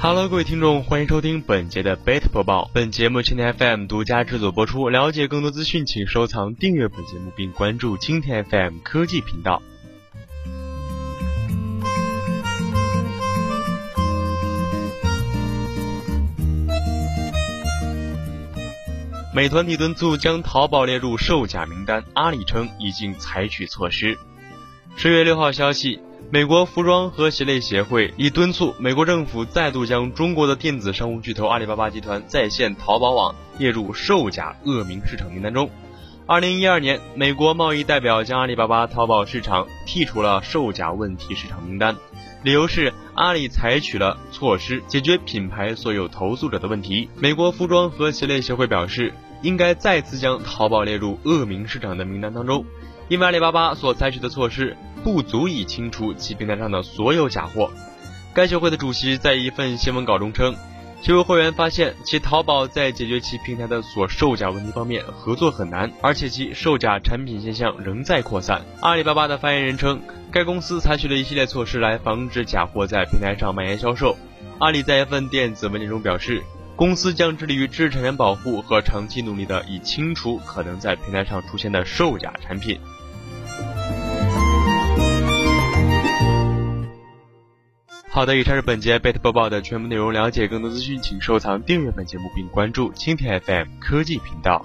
Hello，各位听众，欢迎收听本节的 Bet 播报。本节目青天 FM 独家制作播出。了解更多资讯，请收藏、订阅本节目，并关注青天 FM 科技频道。美团体敦促将淘宝列入售假名单，阿里称已经采取措施。十月六号消息，美国服装和鞋类协会已敦促美国政府再度将中国的电子商务巨头阿里巴巴集团在线淘宝网列入售假恶名市场名单中。二零一二年，美国贸易代表将阿里巴巴淘宝市场剔除了售假问题市场名单，理由是阿里采取了措施解决品牌所有投诉者的问题。美国服装和鞋类协会表示，应该再次将淘宝列入恶名市场的名单当中，因为阿里巴巴所采取的措施不足以清除其平台上的所有假货。该协会的主席在一份新闻稿中称。协会会员发现，其淘宝在解决其平台的所售假问题方面合作很难，而且其售假产品现象仍在扩散。阿里巴巴的发言人称，该公司采取了一系列措施来防止假货在平台上蔓延销售。阿里在一份电子文件中表示，公司将致力于知识产权保护和长期努力的以清除可能在平台上出现的售假产品。好的，以上是本节贝特播报的全部内容。了解更多资讯，请收藏、订阅本节目，并关注蜻蜓 FM 科技频道。